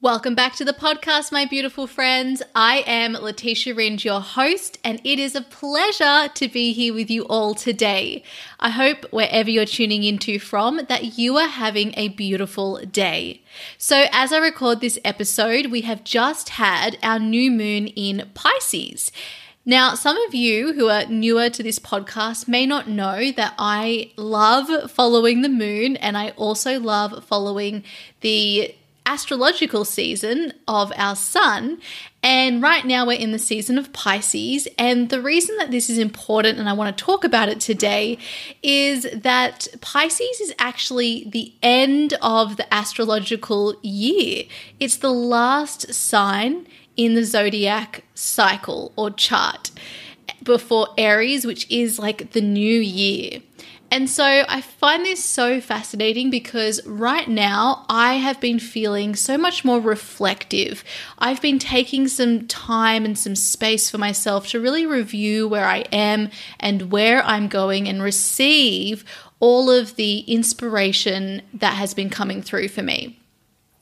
Welcome back to the podcast, my beautiful friends. I am Letitia Ringe, your host, and it is a pleasure to be here with you all today. I hope wherever you're tuning into from that you are having a beautiful day. So, as I record this episode, we have just had our new moon in Pisces. Now, some of you who are newer to this podcast may not know that I love following the moon and I also love following the astrological season of our sun. And right now we're in the season of Pisces. And the reason that this is important and I want to talk about it today is that Pisces is actually the end of the astrological year, it's the last sign in the zodiac cycle or chart before Aries, which is like the new year. And so I find this so fascinating because right now I have been feeling so much more reflective. I've been taking some time and some space for myself to really review where I am and where I'm going and receive all of the inspiration that has been coming through for me.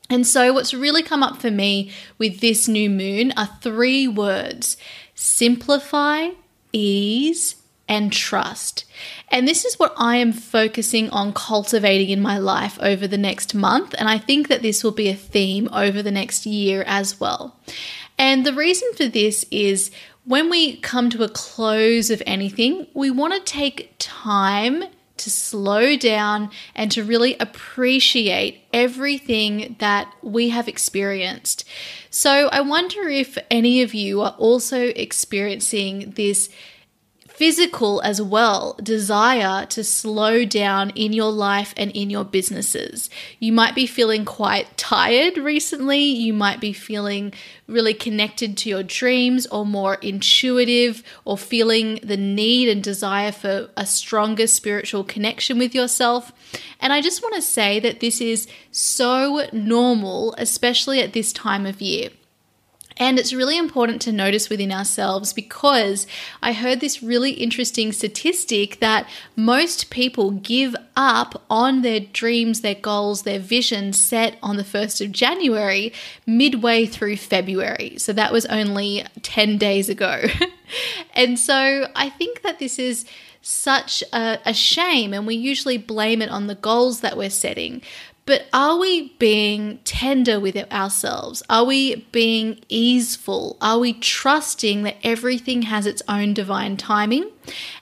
And so, what's really come up for me with this new moon are three words simplify, ease, and trust. And this is what I am focusing on cultivating in my life over the next month. And I think that this will be a theme over the next year as well. And the reason for this is when we come to a close of anything, we want to take time to slow down and to really appreciate everything that we have experienced. So, I wonder if any of you are also experiencing this physical as well desire to slow down in your life and in your businesses. You might be feeling quite tired recently. You might be feeling really connected to your dreams or more intuitive or feeling the need and desire for a stronger spiritual connection with yourself. And I just want to say that this is so normal, especially at this time of year. And it's really important to notice within ourselves because I heard this really interesting statistic that most people give up on their dreams, their goals, their visions set on the 1st of January midway through February. So that was only 10 days ago. and so I think that this is such a, a, shame, and we usually blame it on the goals that we're setting. But are we being tender with ourselves? Are we being easeful? Are we trusting that everything has its own divine timing?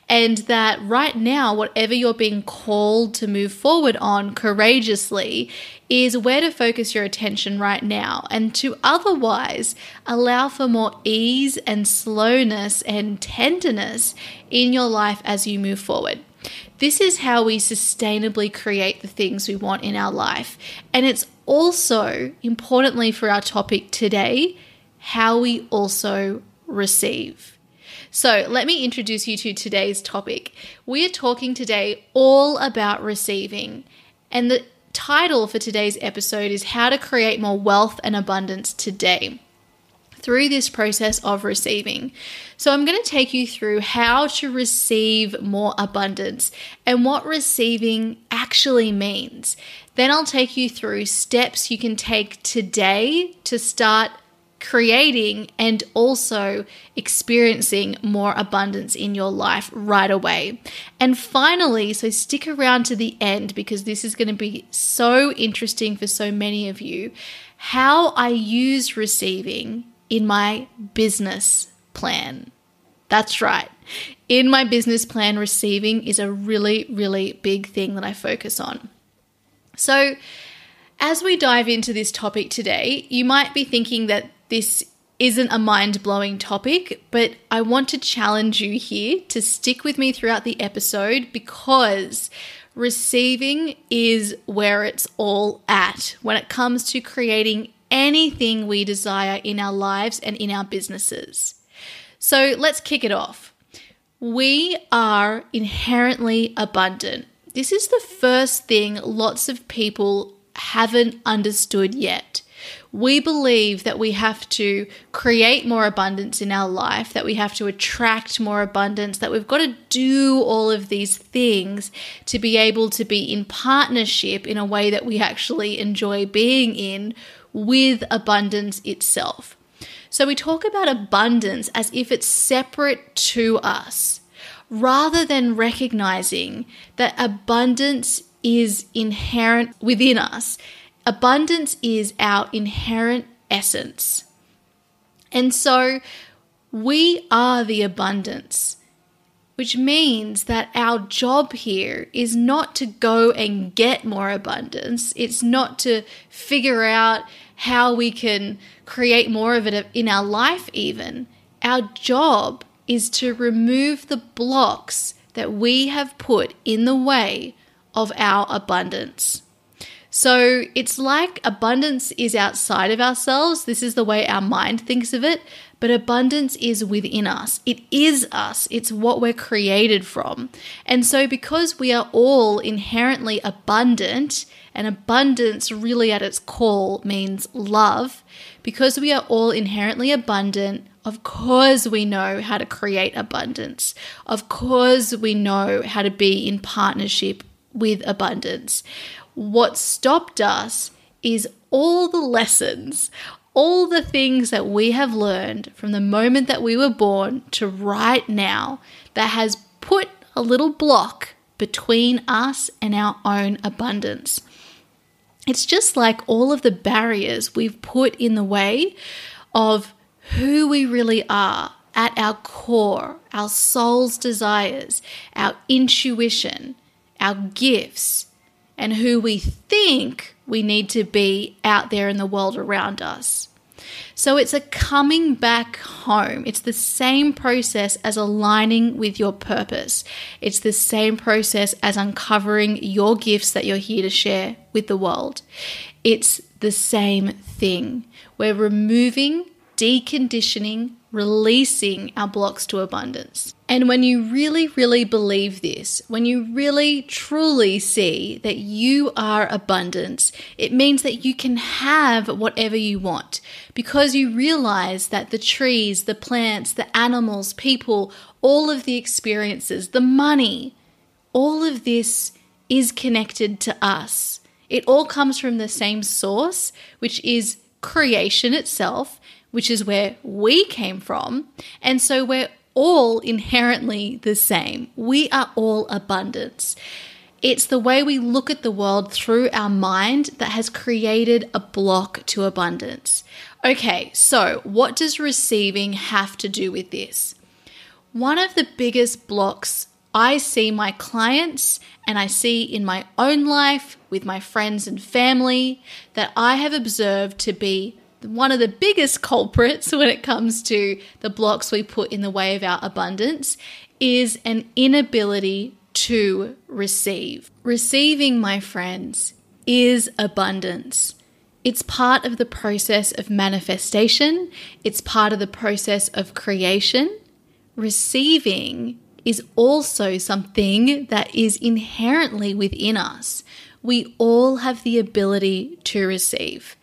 And that right now, whatever you're being called to move forward on courageously is where to focus your attention right now, and to otherwise allow for more ease and slowness and tenderness in your life as you move forward. This is how we sustainably create the things we want in our life. And it's also, importantly for our topic today, how we also receive. So, let me introduce you to today's topic. We are talking today all about receiving. And the title for today's episode is How to Create More Wealth and Abundance Today through this process of receiving. So, I'm going to take you through how to receive more abundance and what receiving actually means. Then, I'll take you through steps you can take today to start creating and also experiencing more abundance in your life right away. And finally, so stick around to the end because this is going to be so interesting for so many of you. How I use receiving in my business plan. That's right. In my business plan, receiving is a really, really big thing that I focus on. So, as we dive into this topic today, you might be thinking that this isn't a mind blowing topic, but I want to challenge you here to stick with me throughout the episode because receiving is where it's all at when it comes to creating anything we desire in our lives and in our businesses. So let's kick it off. We are inherently abundant. This is the first thing lots of people haven't understood yet. we believe that we have to create more abundance in our life, that we have to attract more abundance, that we've got to do all of these things to be able to be in partnership in a way that we actually enjoy being in with abundance itself. So we talk about abundance as if it's separate to us, rather than recognizing that abundance is inherent within us Abundance is our inherent essence. And so we are the abundance, which means that our job here is not to go and get more abundance. It's not to figure out how we can create more of it in our life, even. Our job is to remove the blocks that we have put in the way of our abundance. So it's like abundance is outside of ourselves. This is the way our mind thinks of it. But abundance is within us. It is us. It's what we're created from. And so, because we are all inherently abundant, and abundance really at its core means love, because we are all inherently abundant, of course, we know how to create abundance. Of course, we know how to be in partnership with abundance. What stopped us is all the lessons, all the things that we have learned from the moment that we were born to right now that has put a little block between us and our own abundance. It's just like all of the barriers we've put in the way of who we really are at our core, our soul's desires, our intuition, our gifts, and who we think we need to be out there in the world around us. So it's a coming back home. It's the same process as aligning with your purpose. It's the same process as uncovering your gifts that you're here to share with the world. It's the same thing. We're removing, deconditioning, releasing our blocks to abundance. And when you really, really believe this, when you really, truly see that you are abundance, it means that you can have whatever you want because you realize that the trees, the plants, the animals, people, all of the experiences, the money, all of this is connected to us. It all comes from the same source, which is creation itself which is where we came from. And so we're all inherently the same. We are all abundance. It's the way we look at the world through our mind that has created a block to abundance. Okay, so what does receiving have to do with this? One of the biggest blocks I see my clients and I see in my own life with my friends and family that I have observed to be one of the biggest culprits when it comes to the blocks we put in the way of our abundance is an inability to receive. Receiving, my friends, is abundance. It's part of the process of manifestation, it's part of the process of creation. Receiving is also something that is inherently within us. We all have the ability to receive.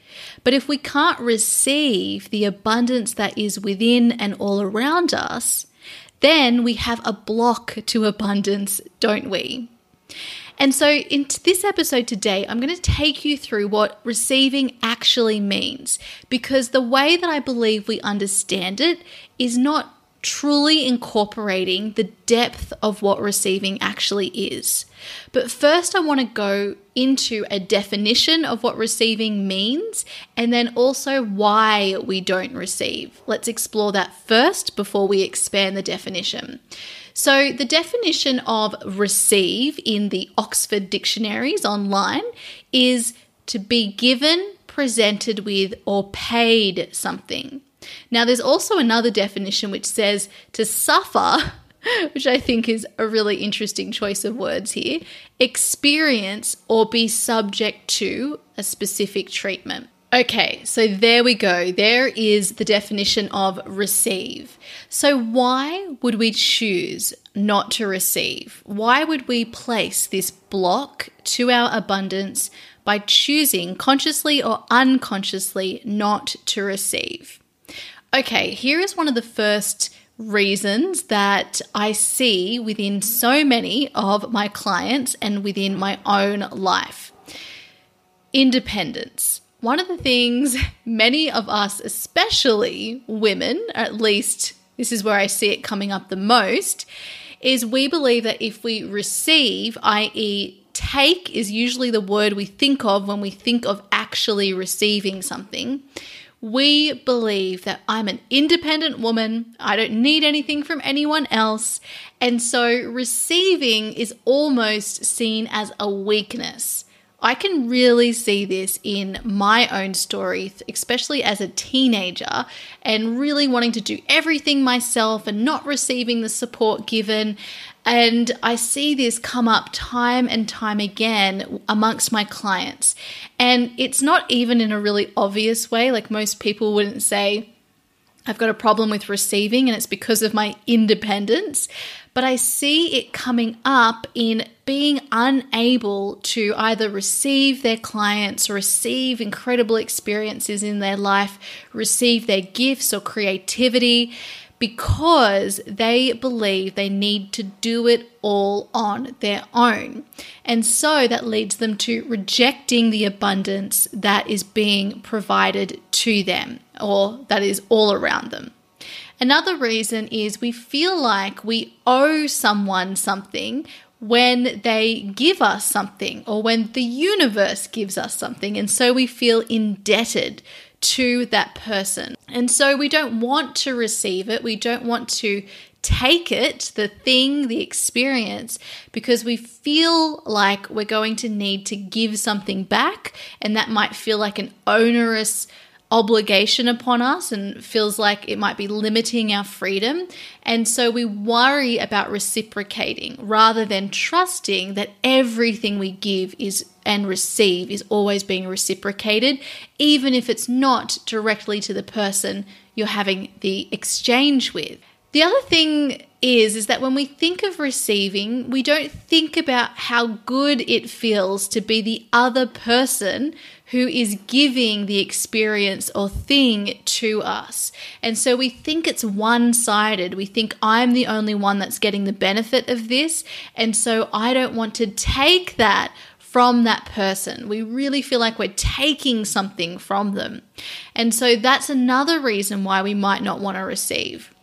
But if we can't receive the abundance that is within and all around us, then we have a block to abundance, don't we? And so, in this episode today, I'm going to take you through what receiving actually means because the way that I believe we understand it is not truly incorporating the depth of what receiving actually is. But first, I want to go into a definition of what receiving means and then also why we don't receive. Let's explore that first before we expand the definition. So, the definition of receive in the Oxford dictionaries online is to be given, presented with, or paid something. Now, there's also another definition which says to suffer, which I think is a really interesting choice of words here experience or be subject to a specific treatment. Okay, so there we go. There is the definition of receive. So, why would we choose not to receive? Why would we place this block to our abundance by choosing consciously or unconsciously not to receive. Okay, here is one of the first reasons that I see within so many of my clients and within my own life independence. One of the things many of us, especially women, at least this is where I see it coming up the most, is we believe that if we receive, i.e., take is usually the word we think of when we think of actually receiving something. We believe that I'm an independent woman, I don't need anything from anyone else, and so receiving is almost seen as a weakness. I can really see this in my own story, especially as a teenager, and really wanting to do everything myself and not receiving the support given. And I see this come up time and time again amongst my clients. And it's not even in a really obvious way, like most people wouldn't say, I've got a problem with receiving and it's because of my independence. But I see it coming up in being unable to either receive their clients, receive incredible experiences in their life, receive their gifts or creativity because they believe they need to do it all on their own. And so that leads them to rejecting the abundance that is being provided to them or that is all around them. Another reason is we feel like we owe someone something when they give us something or when the universe gives us something. And so we feel indebted to that person. And so we don't want to receive it, we don't want to take it, the thing, the experience, because we feel like we're going to need to give something back, and that might feel like an onerous obligation upon us and feels like it might be limiting our freedom. And so we worry about reciprocating rather than trusting that everything we give is and receive is always being reciprocated, even if it's not directly to the person you're having the exchange with. The other thing is is that when we think of receiving, we don't think about how good it feels to be the other person who is giving the experience or thing to us. And so we think it's one sided. We think I'm the only one that's getting the benefit of this. And so I don't want to take that from that person. We really feel like we're taking something from them. And so that's another reason why we might not want to receive.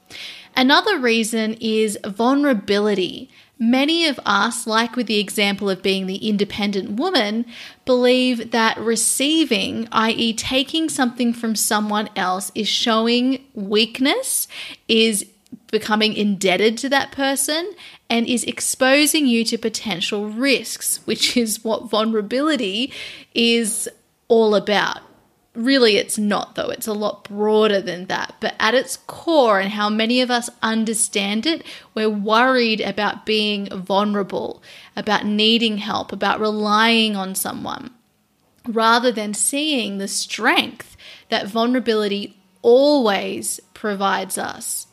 Another reason is vulnerability. Many of us, like with the example of being the independent woman, believe that receiving, i.e., taking something from someone else, is showing weakness, is becoming indebted to that person, and is exposing you to potential risks, which is what vulnerability is all about. Really, it's not, though. It's a lot broader than that. But at its core, and how many of us understand it, we're worried about being vulnerable, about needing help, about relying on someone, rather than seeing the strength that vulnerability always provides us.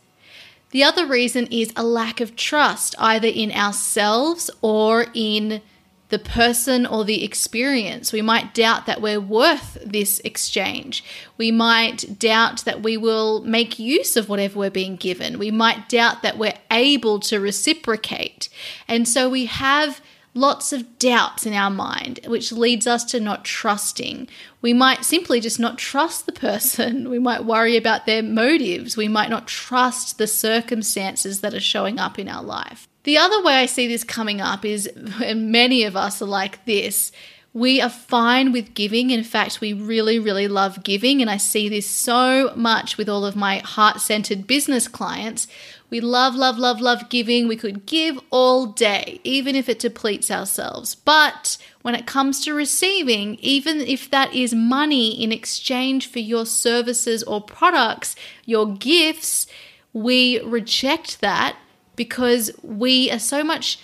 The other reason is a lack of trust, either in ourselves or in the person or the experience. We might doubt that we're worth this exchange. We might doubt that we will make use of whatever we're being given. We might doubt that we're able to reciprocate. And so we have lots of doubts in our mind, which leads us to not trusting. We might simply just not trust the person. We might worry about their motives. We might not trust the circumstances that are showing up in our life. The other way I see this coming up is, and many of us are like this, we are fine with giving. In fact, we really, really love giving. And I see this so much with all of my heart centered business clients. We love, love, love, love giving. We could give all day, even if it depletes ourselves. But when it comes to receiving, even if that is money in exchange for your services or products, your gifts, we reject that because we are so much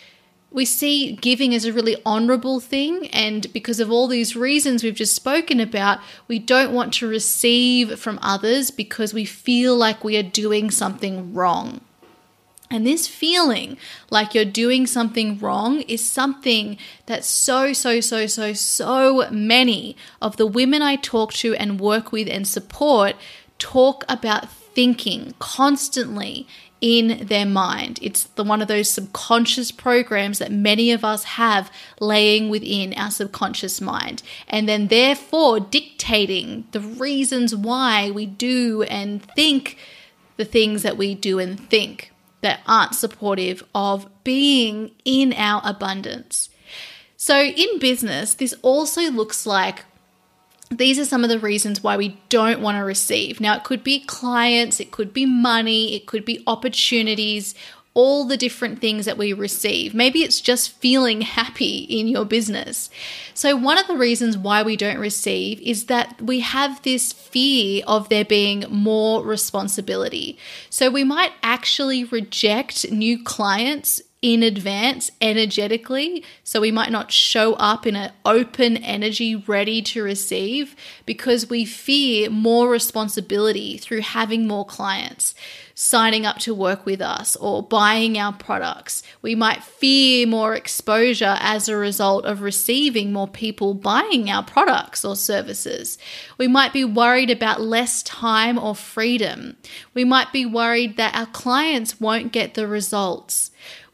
we see giving as a really honorable thing and because of all these reasons we've just spoken about we don't want to receive from others because we feel like we are doing something wrong And this feeling like you're doing something wrong is something that so, so, so, so, so many of the women I talk to and work with and support talk about thinking constantly in their mind. It's the one of those subconscious programs that many of us have laying within our subconscious mind, and then therefore dictating the reasons why we do and think the things that we do and think that aren't supportive of being in our abundance. So, in business, this also looks like these are some of the reasons why we don't want to receive. Now, it could be clients, it could be money, it could be opportunities, all the different things that we receive. Maybe it's just feeling happy in your business. So, one of the reasons why we don't receive is that we have this fear of there being more responsibility. So, we might actually reject new clients in advance energetically. So we might not show up in an open energy ready to receive because we fear more responsibility through having more clients signing up to work with us or buying our products. We might fear more exposure as a result of receiving more people buying our products or services. We might be worried about less time or freedom. We might be worried that our clients won't get the results.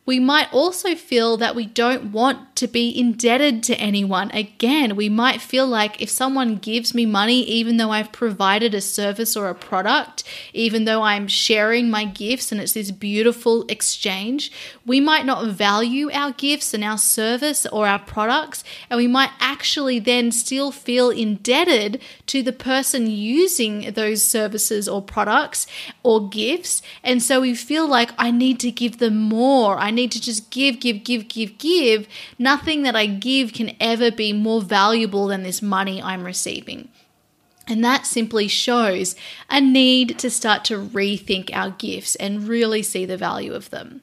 We might also feel that we don't want to be indebted to anyone. Again, we might feel like if someone gives me money, even though I've provided a service or a product, even though I'm sharing my gifts and it's this beautiful exchange, we might not value our gifts and our service or our products. And we might actually then still feel indebted to the person using those services or products or gifts. And so we feel like I need to give them more. I need to just give, give, give, give, give. Nothing that I give can ever be more valuable than this money I'm receiving. And that simply shows a need to start to rethink our gifts and really see the value of them.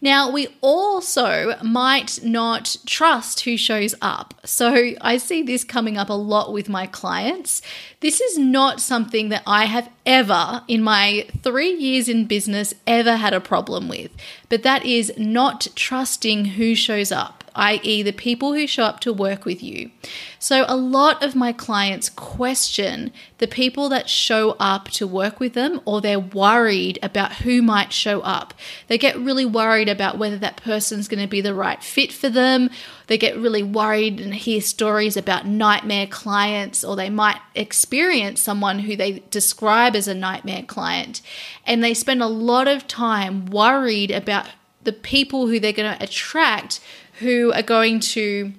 Now, we also might not trust who shows up. So I see this coming up a lot with my clients. This is not something that I have ever, in my three years in business, ever had a problem with, but that is not trusting who shows up i.e., the people who show up to work with you. So, a lot of my clients question the people that show up to work with them, or they're worried about who might show up. They get really worried about whether that person's going to be the right fit for them. They get really worried and hear stories about nightmare clients, or they might experience someone who they describe as a nightmare client. And they spend a lot of time worried about the people who they're going to attract who are going to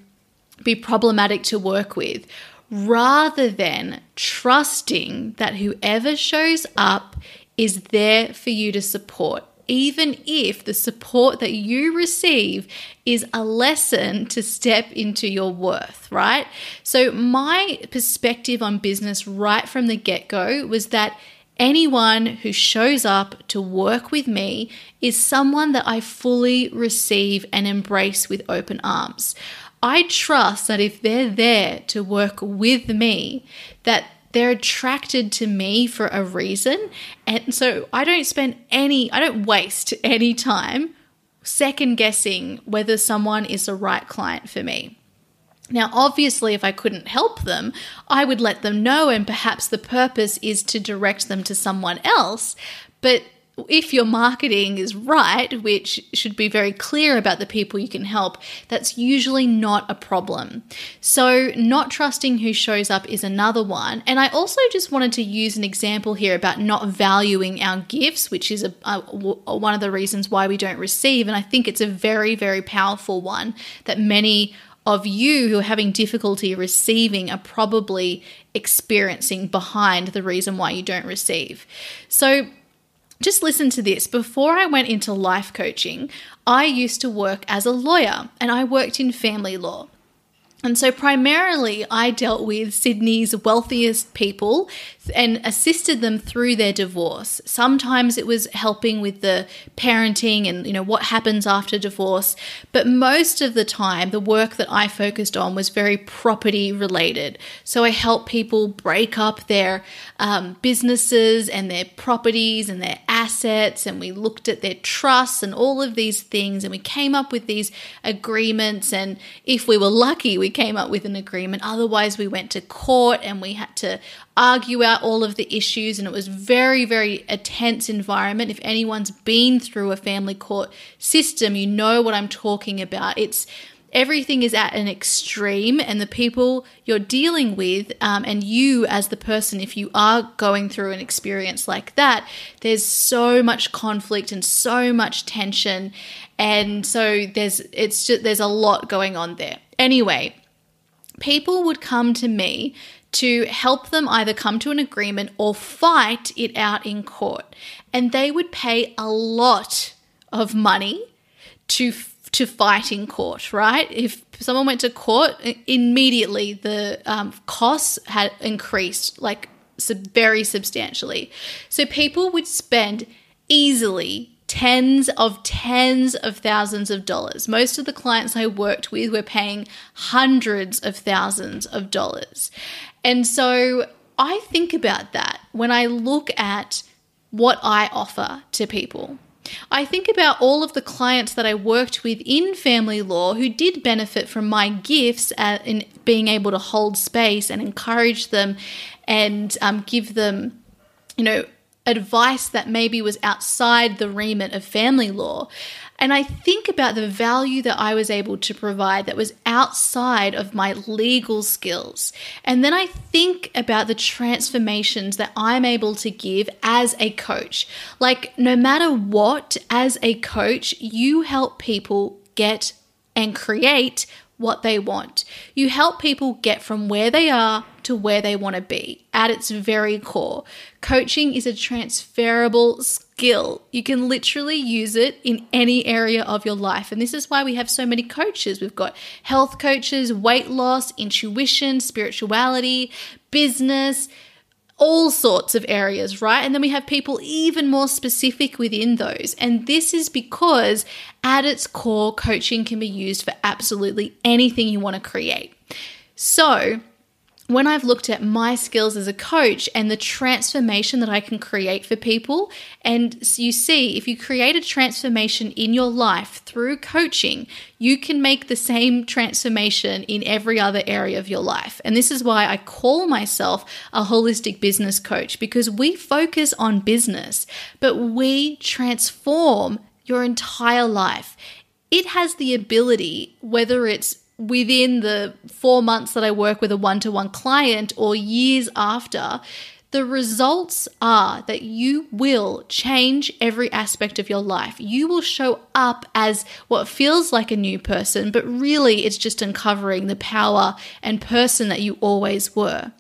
be problematic to work with rather than trusting that whoever shows up is there for you to support, even if the support that you receive is a lesson to step into your worth, right? So, my perspective on business right from the get go was that anyone who shows up to work with me is someone that I fully receive and embrace with open arms. I trust that if they're there to work with me, that they're attracted to me for a reason. And so I don't spend any, I don't waste any time second guessing whether someone is the right client for me. Now, obviously, if I couldn't help them, I would let them know, and perhaps the purpose is to direct them to someone else. But if your marketing is right, which should be very clear about the people you can help, that's usually not a problem. So, not trusting who shows up is another one. And I also just wanted to use an example here about not valuing our gifts, which is a, one of the reasons why we don't receive. And I think it's a very, very powerful one that many of you who are having difficulty receiving are probably experiencing behind the reason why you don't receive. So, just listen to this. Before I went into life coaching, I used to work as a lawyer and I worked in family law. And so, primarily, I dealt with Sydney's wealthiest people and assisted them through their divorce. Sometimes it was helping with the parenting and, you know, what happens after divorce. But most of the time, the work that I focused on was very property related. So, I helped people break up their um, businesses and their properties and their assets and we looked at their trusts and all of these things and we came up with these agreements and if we were lucky we came up with an agreement. Otherwise we went to court and we had to argue out all of the issues and it was very very a tense environment. If anyone's been through a family court system you know what I'm talking about. It's everything is at an extreme, and the people you're dealing with, um, and you as the person, if you are going through an experience like that, there's so much conflict and so much tension, and so there's it's just there's a lot going on there. Anyway, people would come to me to help them either come to an agreement or fight it out in court, and they would pay a lot of money to to fight in court, right? If someone went to court, immediately the um, costs had increased like sub- very substantially. So people would spend easily tens of tens of thousands of dollars. Most of the clients I worked with were paying hundreds of thousands of dollars. And so I think about that when I look at what I offer to people. I think about all of the clients that I worked with in family law who did benefit from my gifts in being able to hold space and encourage them and um, give them, you know, advice that maybe was outside the remit of family law. And I think about the value that I was able to provide that was outside of my legal skills. And then I think about the transformations that I'm able to give as a coach. Like, no matter what, as a coach, you help people get and create what they want. You help people get from where they are to where they want to be at its very core. Coaching is a transferable skill. You can literally use it in any area of your life. And this is why we have so many coaches. We've got health coaches, weight loss, intuition, spirituality, business all sorts of areas, right? And then we have people even more specific within those. And this is because at its core, coaching can be used for absolutely anything you want to create. So, when I've looked at my skills as a coach and the transformation that I can create for people, and you see, if you create a transformation in your life through coaching, you can make the same transformation in every other area of your life. And this is why I call myself a holistic business coach because we focus on business, but we transform your entire life. It has the ability, whether it's within the four months that I work with a one to one client or years after, the results are that you will change every aspect of your life. You will show up as what feels like a new person, but really it's just uncovering the power and person that you always were.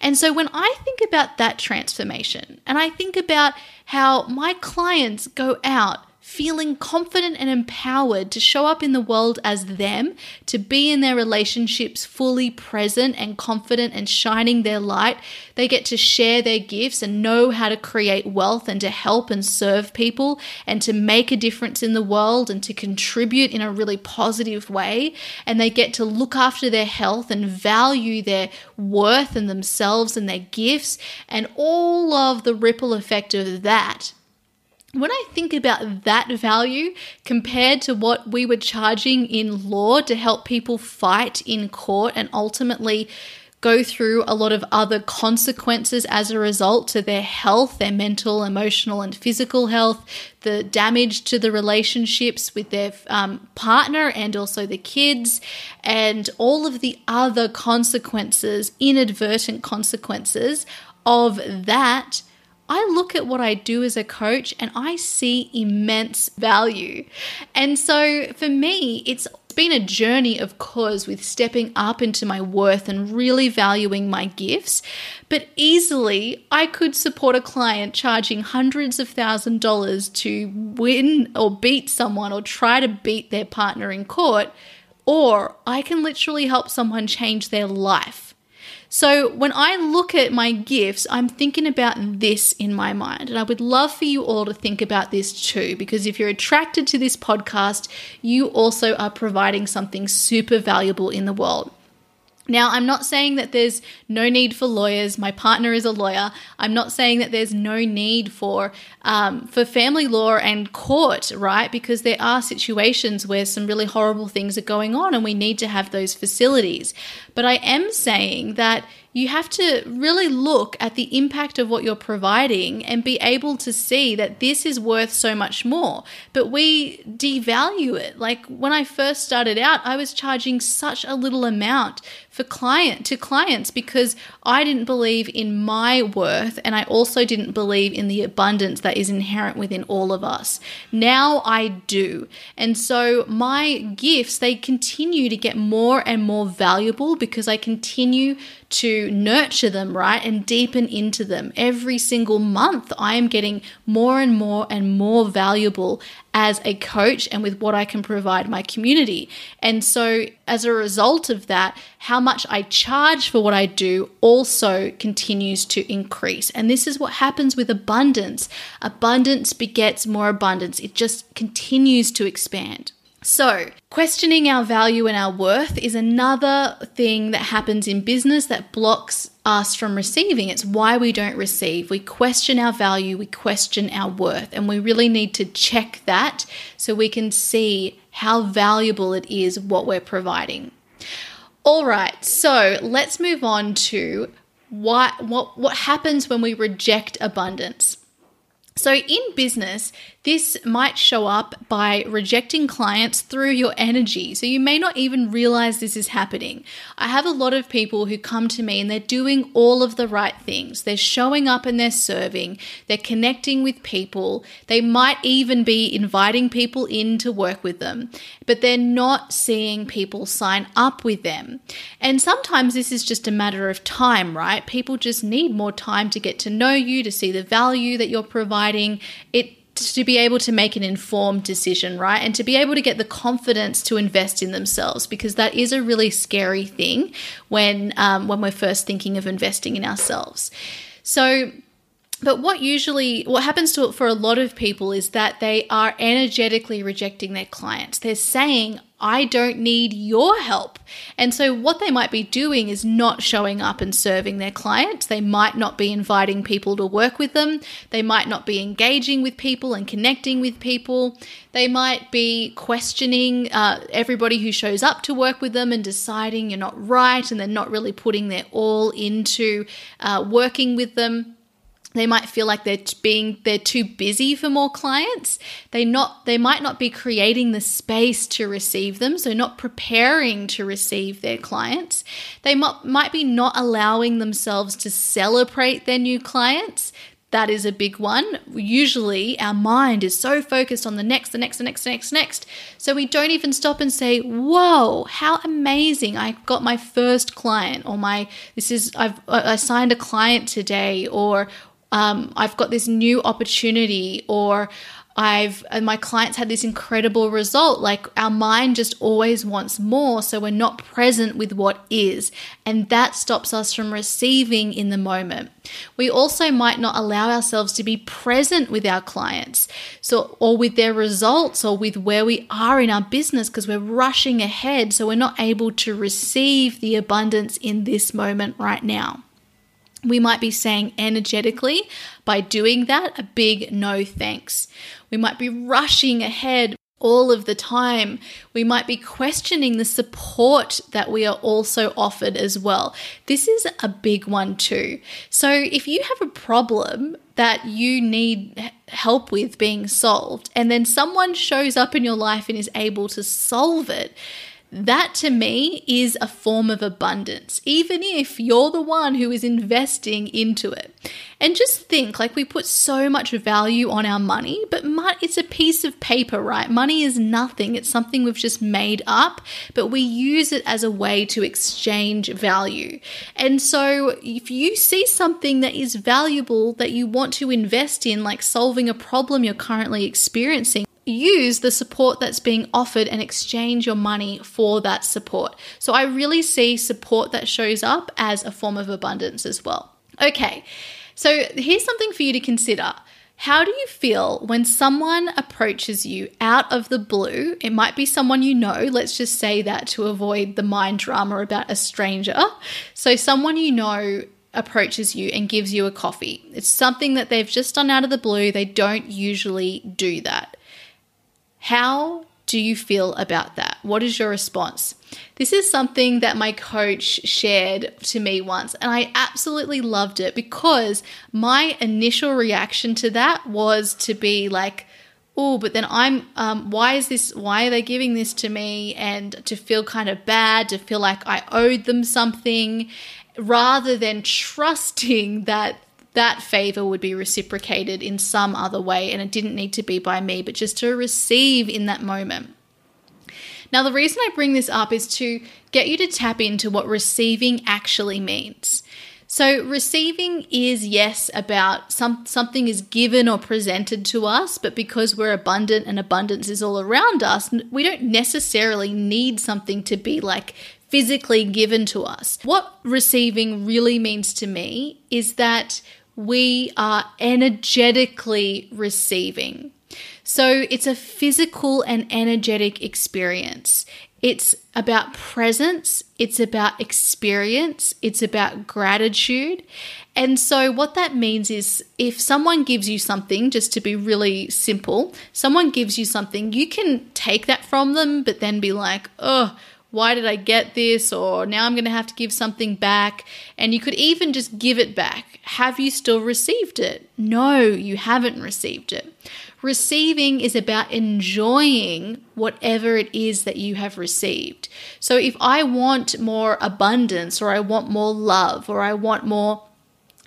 And so when I think about that transformation and I think about how my clients go out feeling confident and empowered to show up in the world as them, to be in their relationships fully present and confident and shining their light. They get to share their gifts and know how to create wealth and to help and serve people and to make a difference in the world and to contribute in a really positive way. And they get to look after their health and value their worth and themselves and their gifts and all of the ripple effect of that when I think about that value compared to what we were charging in law to help people fight in court and ultimately go through a lot of other consequences as a result to their health, their mental, emotional, and physical health, the damage to the relationships with their um, partner and also the kids, and all of the other consequences, inadvertent consequences of that I look at what I do as a coach and I see immense value. And so for me, it's been a journey, of course, with stepping up into my worth and really valuing my gifts. But easily, I could support a client charging hundreds of thousand dollars to win or beat someone or try to beat their partner in court. Or I can literally help someone change their life so when I look at my gifts, I'm thinking about this in my mind. And I would love for you all to think about this too, because if you're attracted to this podcast, you also are providing something super valuable in the world. Now, I'm not saying that there's no need for lawyers. My partner is a lawyer. I'm not saying that there's no need for um, for family law and court, right? Because there are situations where some really horrible things are going on, and we need to have those facilities. But I am saying that you have to really look at the impact of what you're providing and be able to see that this is worth so much more. But we devalue it. Like when I first started out, I was charging such a little amount for client to clients because I didn't believe in my worth and I also didn't believe in the abundance that is inherent within all of us. Now I do. And so my gifts they continue to get more and more valuable because I continue to nurture them, right? And deepen into them. Every single month I am getting more and more and more valuable as a coach and with what I can provide my community. And so, as a result of that, how much I charge for what I do also continues to increase. And this is what happens with abundance abundance begets more abundance, it just continues to expand. So, questioning our value and our worth is another thing that happens in business that blocks us from receiving. It's why we don't receive. We question our value, we question our worth, and we really need to check that so we can see how valuable it is what we're providing. All right, so let's move on to what what what happens when we reject abundance. So, in business, this might show up by rejecting clients through your energy. So, you may not even realize this is happening. I have a lot of people who come to me and they're doing all of the right things. They're showing up and they're serving, they're connecting with people. They might even be inviting people in to work with them, but they're not seeing people sign up with them. And sometimes this is just a matter of time, right? People just need more time to get to know you, to see the value that you're providing it to be able to make an informed decision, right? And to be able to get the confidence to invest in themselves, because that is a really scary thing when um, when we're first thinking of investing in ourselves. So but what usually what happens to it for a lot of people is that they are energetically rejecting their clients. They're saying, I don't need your help. And so, what they might be doing is not showing up and serving their clients. They might not be inviting people to work with them. They might not be engaging with people and connecting with people. They might be questioning uh, everybody who shows up to work with them and deciding you're not right and they're not really putting their all into uh, working with them they might feel like they're being they're too busy for more clients they not they might not be creating the space to receive them so not preparing to receive their clients they might, might be not allowing themselves to celebrate their new clients that is a big one. Usually, our mind is so focused on the next, the next, the next, the next, next. So we don't even stop and say, "Whoa, how amazing! I got my first client," or "My this is I've I signed a client today," or um, I've got this new opportunity or I've my clients had this incredible result. Like our mind just always wants more, so we're not present with what is, and that stops us from receiving in the moment. We also might not allow ourselves to be present with our clients, so or with their results or with where we are in our business because we're rushing ahead, so we're not able to receive the abundance in this moment right now we might be saying energetically by doing that a big no thanks. We might be rushing ahead all of the time. We might be questioning the support that we are also offered as well. This is a big one too. So, if you have a problem that you need help with being solved, and then someone shows up in your life and is able to solve it, that to me is a form of abundance, even if you're the one who is investing into it. And just think like we put so much value on our money, but it's a piece of paper, right? Money is nothing, it's something we've just made up, but we use it as a way to exchange value. And so if you see something that is valuable that you want to invest in, like solving a problem you're currently experiencing, use the support that's being offered and exchange your money for that support. So I really see support that shows up as a form of abundance as well. Okay, so here's something for you to consider. How do you feel when someone approaches you out of the blue? It might be someone you know. Let's just say that to avoid the mind drama about a stranger. So, someone you know approaches you and gives you a coffee. It's something that they've just done out of the blue. They don't usually do that. How do you feel about that? What is your response? This is something that my coach shared to me once, and I absolutely loved it because my initial reaction to that was to be like, oh, but then I'm, um, why is this, why are they giving this to me? And to feel kind of bad, to feel like I owed them something, rather than trusting that that favor would be reciprocated in some other way. And it didn't need to be by me, but just to receive in that moment. Now, the reason I bring this up is to get you to tap into what receiving actually means. So, receiving is yes about some something is given or presented to us, but because we're abundant and abundance is all around us, we don't necessarily need something to be like physically given to us. What receiving really means to me is that we are energetically receiving. So it's a physical and energetic experience. It's about presence, it's about experience, it's about gratitude. And so, what that means is if someone gives you something, just to be really simple, someone gives you something, you can take that from them, but then be like, oh, why did I get this? Or now I'm going to have to give something back. And you could even just give it back. Have you still received it? No, you haven't received it. Receiving is about enjoying whatever it is that you have received. So if I want more abundance, or I want more love, or I want more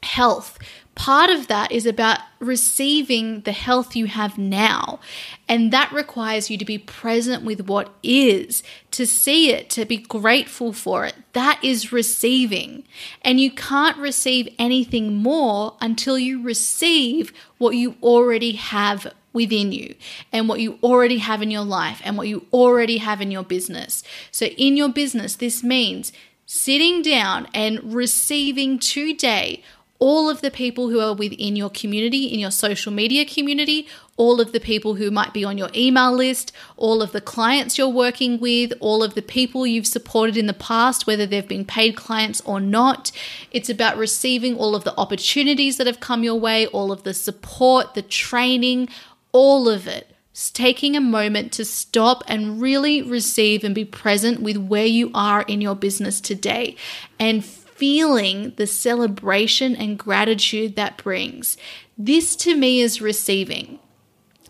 health, part of that is about receiving the health you have now. And that requires you to be present with what is, to see it, to be grateful for it. That is receiving. And you can't receive anything more until you receive what you already have within you and what you already have in your life and what you already have in your business. So, in your business, this means sitting down and receiving today all of the people who are within your community, in your social media community, all of the people who might be on your email list, all of the clients you're working with, all of the people you've supported in the past, whether they've been paid clients or not. It's about receiving all of the opportunities that have come your way, all of the support, the training, all of it. It's taking a moment to stop and really receive and be present with where you are in your business today and feeling the celebration and gratitude that brings. This to me is receiving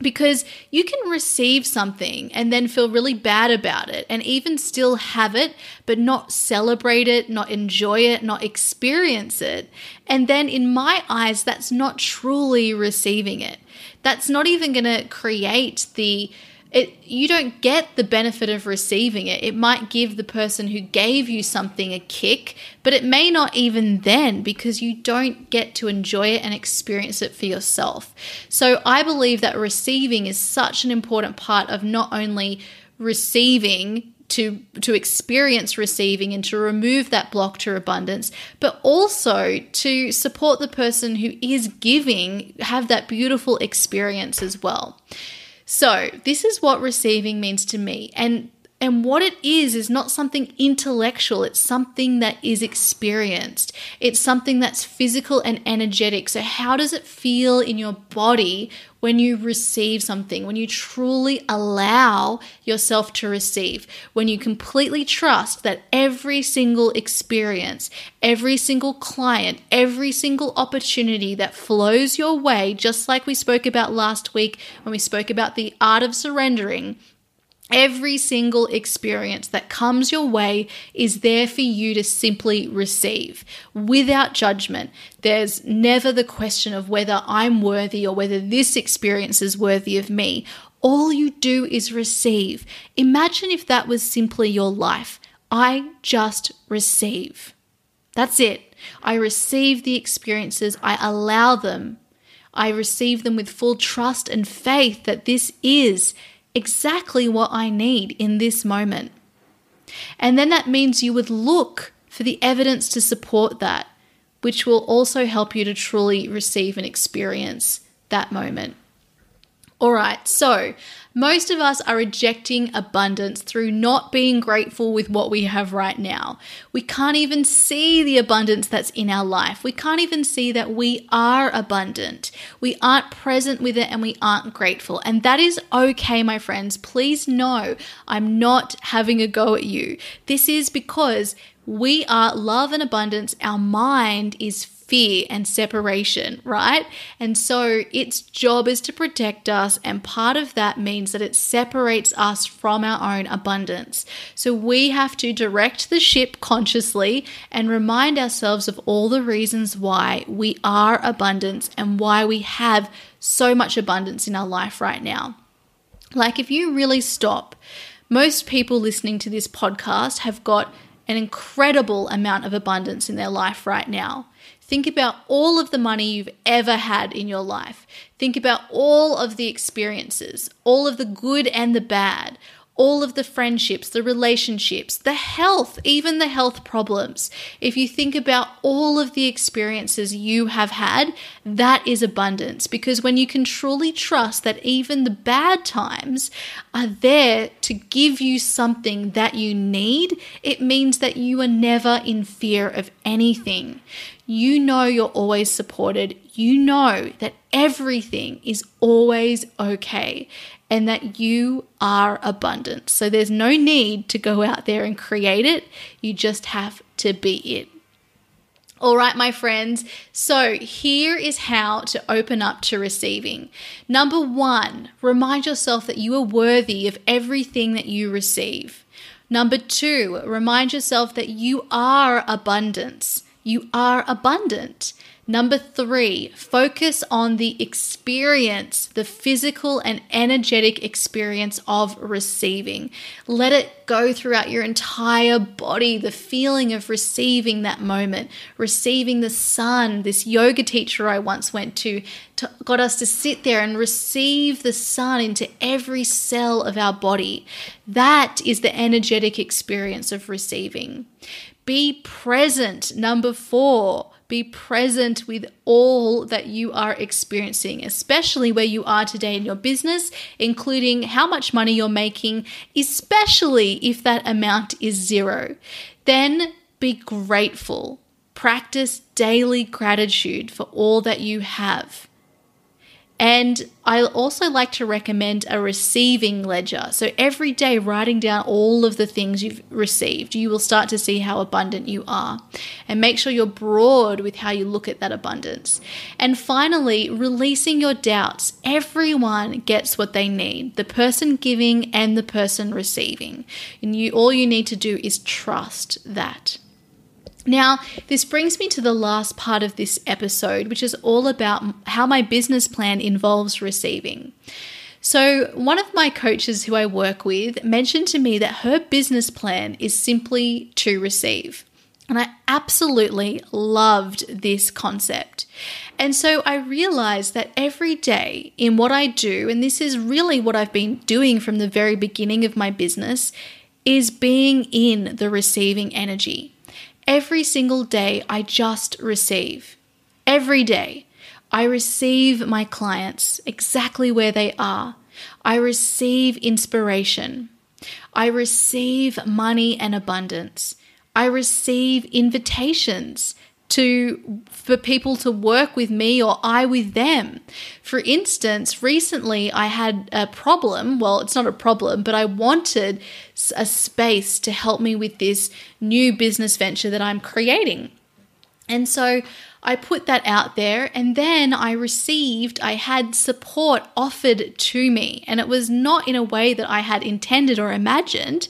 because you can receive something and then feel really bad about it and even still have it, but not celebrate it, not enjoy it, not experience it. And then, in my eyes, that's not truly receiving it. That's not even going to create the it you don't get the benefit of receiving it. It might give the person who gave you something a kick, but it may not even then because you don't get to enjoy it and experience it for yourself. So I believe that receiving is such an important part of not only receiving to to experience receiving and to remove that block to abundance but also to support the person who is giving have that beautiful experience as well so, this is what receiving means to me. And and what it is is not something intellectual, it's something that is experienced. It's something that's physical and energetic. So, how does it feel in your body when you receive something, when you truly allow yourself to receive, when you completely trust that every single experience, every single client, every single opportunity that flows your way, just like we spoke about last week when we spoke about the art of surrendering Every single experience that comes your way is there for you to simply receive without judgment. There's never the question of whether I'm worthy or whether this experience is worthy of me. All you do is receive. Imagine if that was simply your life. I just receive. That's it. I receive the experiences, I allow them. I receive them with full trust and faith that this is exactly what I need in this moment. And then that means you would look for the evidence to support that, which will also help you to truly receive and experience that moment. All right, so most of us are rejecting abundance through not being grateful with what we have right now. We can't even see the abundance that's in our life. We can't even see that we are abundant. We aren't present with it and we aren't grateful. And that is okay, my friends. Please know I'm not having a go at you. This is because we are love and abundance. Our mind is fear and separation, right? And so its job is to protect us, and part of that means that it separates us from our own abundance. So we have to direct the ship consciously and remind ourselves of all the reasons why we are abundance and why we have so much abundance in our life right now. Like, if you really stop, most people listening to this podcast have got an incredible amount of abundance in their life right now. Think about all of the money you've ever had in your life. Think about all of the experiences, all of the good and the bad, all of the friendships, the relationships, the health, even the health problems. If you think about all of the experiences you have had, that is abundance. Because when you can truly trust that even the bad times are there to give you something that you need, it means that you are never in fear of anything. You know you're always supported. You know that everything is always okay and that you are abundant. So there's no need to go out there and create it. You just have to be it. All right, my friends. So here is how to open up to receiving. Number one, remind yourself that you are worthy of everything that you receive. Number two, remind yourself that you are abundance. You are abundant. Number three, focus on the experience, the physical and energetic experience of receiving. Let it go throughout your entire body, the feeling of receiving that moment, receiving the sun. This yoga teacher I once went to, to got us to sit there and receive the sun into every cell of our body. That is the energetic experience of receiving. Be present. Number four, be present with all that you are experiencing, especially where you are today in your business, including how much money you're making, especially if that amount is zero. Then be grateful. Practice daily gratitude for all that you have. And I also like to recommend a receiving ledger. So every day, writing down all of the things you've received, you will start to see how abundant you are. And make sure you're broad with how you look at that abundance. And finally, releasing your doubts. Everyone gets what they need the person giving and the person receiving. And you, all you need to do is trust that. Now, this brings me to the last part of this episode, which is all about how my business plan involves receiving. So, one of my coaches who I work with mentioned to me that her business plan is simply to receive. And I absolutely loved this concept. And so I realized that every day in what I do, and this is really what I've been doing from the very beginning of my business, is being in the receiving energy. Every single day, I just receive. Every day, I receive my clients exactly where they are. I receive inspiration. I receive money and abundance. I receive invitations to for people to work with me or I with them. For instance, recently I had a problem, well, it's not a problem, but I wanted a space to help me with this new business venture that I'm creating. And so I put that out there and then I received, I had support offered to me. And it was not in a way that I had intended or imagined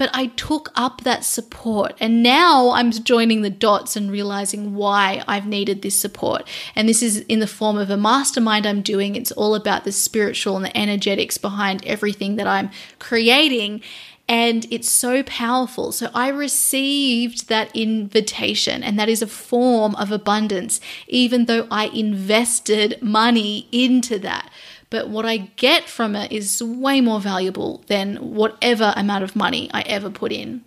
but I took up that support. And now I'm joining the dots and realizing why I've needed this support. And this is in the form of a mastermind I'm doing. It's all about the spiritual and the energetics behind everything that I'm creating and it's so powerful. So I received that invitation, and that is a form of abundance, even though I invested money into that but what I get from it is way more valuable than whatever amount of money I ever put in.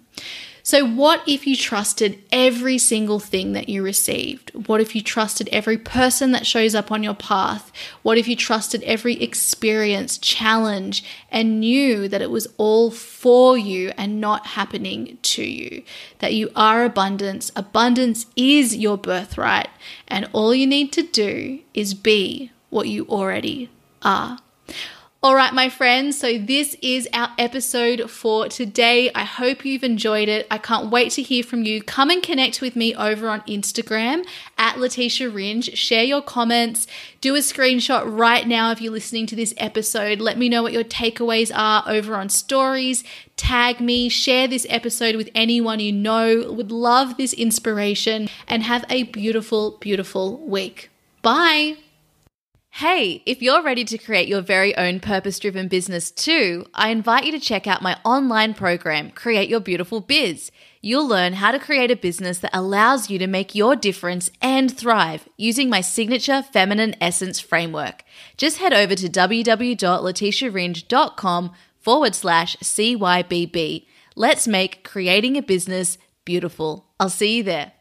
So, what if you trusted every single thing that you received? What if you trusted every person that shows up on your path? What if you trusted every experience, challenge, and knew that it was all for you and not happening to you? That you are abundance. Abundance is your birthright, and all you need to do is be what you already are. All right, my friends, so this is our episode for today. I hope you've enjoyed it. I can't wait to hear from you. Come and connect with me over on Instagram at Letitia Ringe. Share your comments. Do a screenshot right now if you're listening to this episode. Let me know what your takeaways are over on stories. Tag me, share this episode with anyone you know would love this inspiration, and have a beautiful, beautiful week. Bye. Hey, if you're ready to create your very own purpose driven business too, I invite you to check out my online program, Create Your Beautiful Biz. You'll learn how to create a business that allows you to make your difference and thrive using my signature feminine essence framework. Just head over to www.letitiaringe.com forward slash CYBB. Let's make creating a business beautiful. I'll see you there.